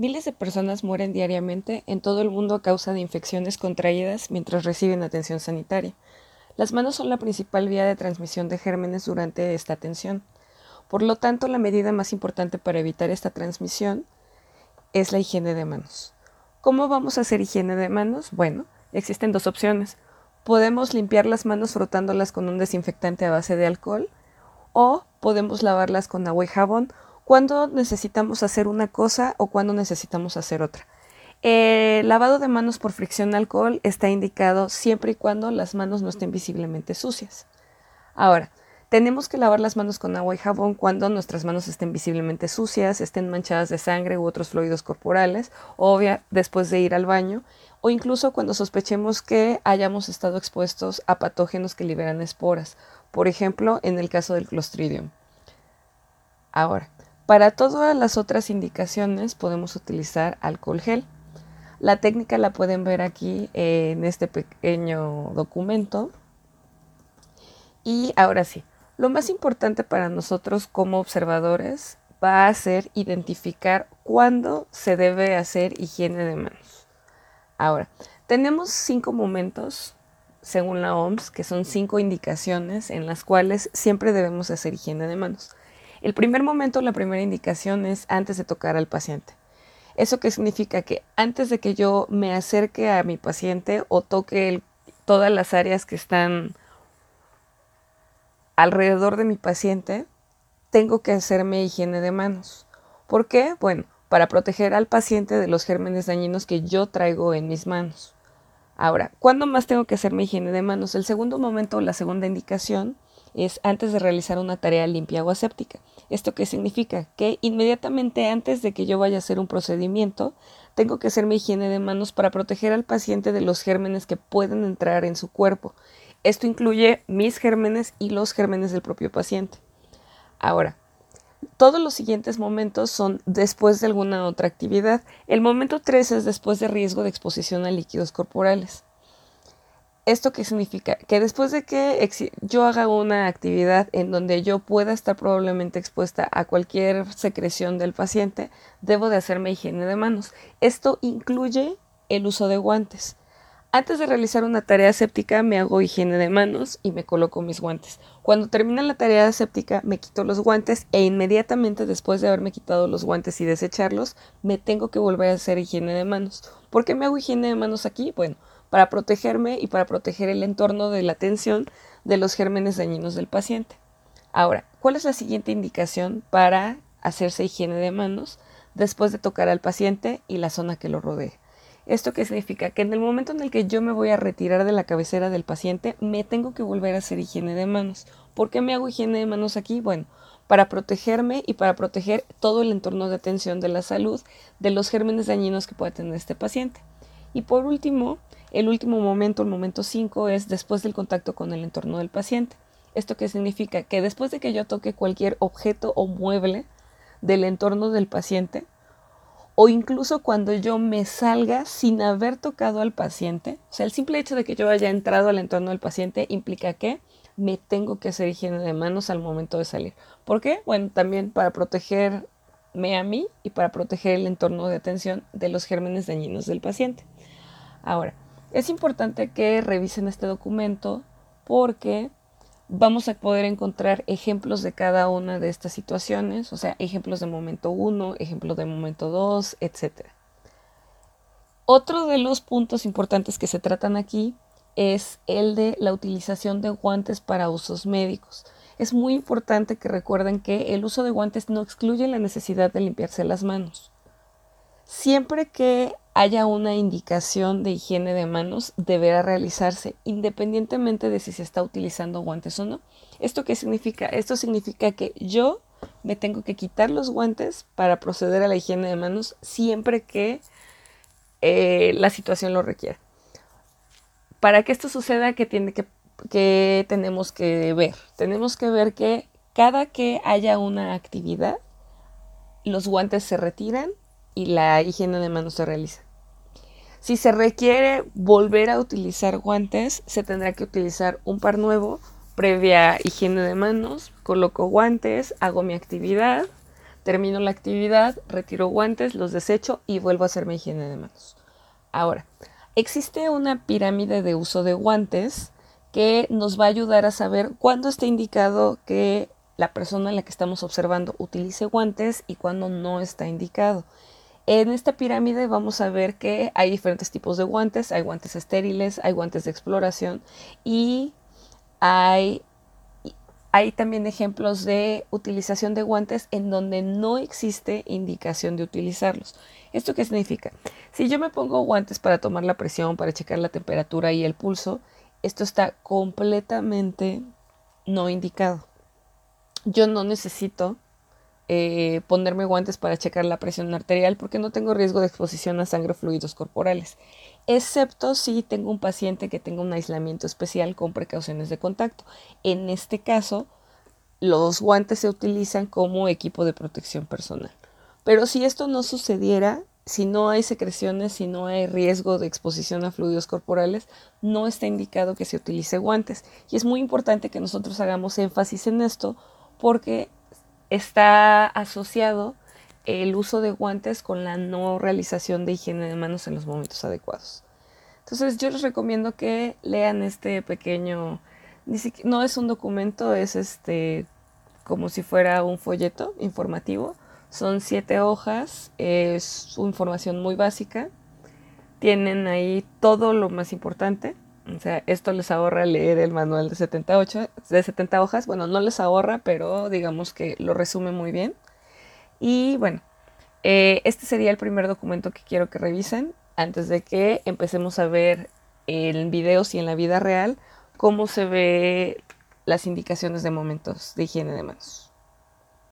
Miles de personas mueren diariamente en todo el mundo a causa de infecciones contraídas mientras reciben atención sanitaria. Las manos son la principal vía de transmisión de gérmenes durante esta atención. Por lo tanto, la medida más importante para evitar esta transmisión es la higiene de manos. ¿Cómo vamos a hacer higiene de manos? Bueno, existen dos opciones. Podemos limpiar las manos frotándolas con un desinfectante a base de alcohol o podemos lavarlas con agua y jabón cuando necesitamos hacer una cosa o cuando necesitamos hacer otra. El lavado de manos por fricción alcohol está indicado siempre y cuando las manos no estén visiblemente sucias. Ahora, tenemos que lavar las manos con agua y jabón cuando nuestras manos estén visiblemente sucias, estén manchadas de sangre u otros fluidos corporales, obvia después de ir al baño, o incluso cuando sospechemos que hayamos estado expuestos a patógenos que liberan esporas, por ejemplo, en el caso del Clostridium. Ahora, para todas las otras indicaciones podemos utilizar alcohol gel. La técnica la pueden ver aquí en este pequeño documento. Y ahora sí, lo más importante para nosotros como observadores va a ser identificar cuándo se debe hacer higiene de manos. Ahora, tenemos cinco momentos, según la OMS, que son cinco indicaciones en las cuales siempre debemos hacer higiene de manos. El primer momento, la primera indicación es antes de tocar al paciente. ¿Eso qué significa? Que antes de que yo me acerque a mi paciente o toque todas las áreas que están alrededor de mi paciente, tengo que hacerme higiene de manos. ¿Por qué? Bueno, para proteger al paciente de los gérmenes dañinos que yo traigo en mis manos. Ahora, ¿cuándo más tengo que hacerme higiene de manos? El segundo momento, la segunda indicación, es antes de realizar una tarea limpia o aséptica. ¿Esto qué significa? Que inmediatamente antes de que yo vaya a hacer un procedimiento, tengo que hacerme higiene de manos para proteger al paciente de los gérmenes que pueden entrar en su cuerpo esto incluye mis gérmenes y los gérmenes del propio paciente. Ahora, todos los siguientes momentos son después de alguna otra actividad. El momento 3 es después de riesgo de exposición a líquidos corporales. ¿Esto qué significa? Que después de que yo haga una actividad en donde yo pueda estar probablemente expuesta a cualquier secreción del paciente, debo de hacerme higiene de manos. Esto incluye el uso de guantes. Antes de realizar una tarea séptica me hago higiene de manos y me coloco mis guantes. Cuando termina la tarea séptica me quito los guantes e inmediatamente después de haberme quitado los guantes y desecharlos me tengo que volver a hacer higiene de manos. ¿Por qué me hago higiene de manos aquí? Bueno, para protegerme y para proteger el entorno de la atención de los gérmenes dañinos del paciente. Ahora, ¿cuál es la siguiente indicación para hacerse higiene de manos después de tocar al paciente y la zona que lo rodea? ¿Esto qué significa? Que en el momento en el que yo me voy a retirar de la cabecera del paciente, me tengo que volver a hacer higiene de manos. ¿Por qué me hago higiene de manos aquí? Bueno, para protegerme y para proteger todo el entorno de atención de la salud de los gérmenes dañinos que pueda tener este paciente. Y por último, el último momento, el momento 5, es después del contacto con el entorno del paciente. ¿Esto qué significa? Que después de que yo toque cualquier objeto o mueble del entorno del paciente, o incluso cuando yo me salga sin haber tocado al paciente. O sea, el simple hecho de que yo haya entrado al entorno del paciente implica que me tengo que hacer higiene de manos al momento de salir. ¿Por qué? Bueno, también para protegerme a mí y para proteger el entorno de atención de los gérmenes dañinos del paciente. Ahora, es importante que revisen este documento porque vamos a poder encontrar ejemplos de cada una de estas situaciones, o sea, ejemplos de momento 1, ejemplos de momento 2, etc. Otro de los puntos importantes que se tratan aquí es el de la utilización de guantes para usos médicos. Es muy importante que recuerden que el uso de guantes no excluye la necesidad de limpiarse las manos. Siempre que haya una indicación de higiene de manos, deberá realizarse independientemente de si se está utilizando guantes o no. ¿Esto qué significa? Esto significa que yo me tengo que quitar los guantes para proceder a la higiene de manos siempre que eh, la situación lo requiera. Para que esto suceda, ¿qué, tiene que, que tenemos que ver? Tenemos que ver que cada que haya una actividad, los guantes se retiran y la higiene de manos se realiza. Si se requiere volver a utilizar guantes, se tendrá que utilizar un par nuevo previa higiene de manos, coloco guantes, hago mi actividad, termino la actividad, retiro guantes, los desecho y vuelvo a hacer mi higiene de manos. Ahora, existe una pirámide de uso de guantes que nos va a ayudar a saber cuándo está indicado que la persona en la que estamos observando utilice guantes y cuándo no está indicado. En esta pirámide vamos a ver que hay diferentes tipos de guantes, hay guantes estériles, hay guantes de exploración y hay, también ejemplos de utilización de guantes en donde no existe indicación de utilizarlos. ¿Esto qué significa? Si yo me pongo guantes para tomar la presión, para checar la temperatura y el pulso, esto está completamente no indicado. Yo no necesito eh, ponerme guantes para checar la presión arterial porque no tengo riesgo de exposición a sangre o fluidos corporales, excepto si tengo un paciente que tenga un aislamiento especial con precauciones de contacto. En este caso, los guantes se utilizan como equipo de protección personal. Pero si esto no sucediera, si no hay secreciones, si no hay riesgo de exposición a fluidos corporales, no está indicado que se utilice guantes. Y es muy importante que nosotros hagamos énfasis en esto porque está asociado el uso de guantes con la no realización de higiene de manos en los momentos adecuados. Entonces yo les recomiendo que lean este pequeño, no es un documento, es este como si fuera un folleto informativo son siete hojas, es información muy básica. Tienen ahí todo lo más importante. O sea, esto les ahorra leer el manual de 78, de 70 hojas. Bueno, no les ahorra, pero digamos que lo resume muy bien. Y bueno, eh, este sería el primer documento que quiero que revisen antes de que empecemos a ver en videos y en la vida real cómo se ve las indicaciones de momentos de higiene de manos.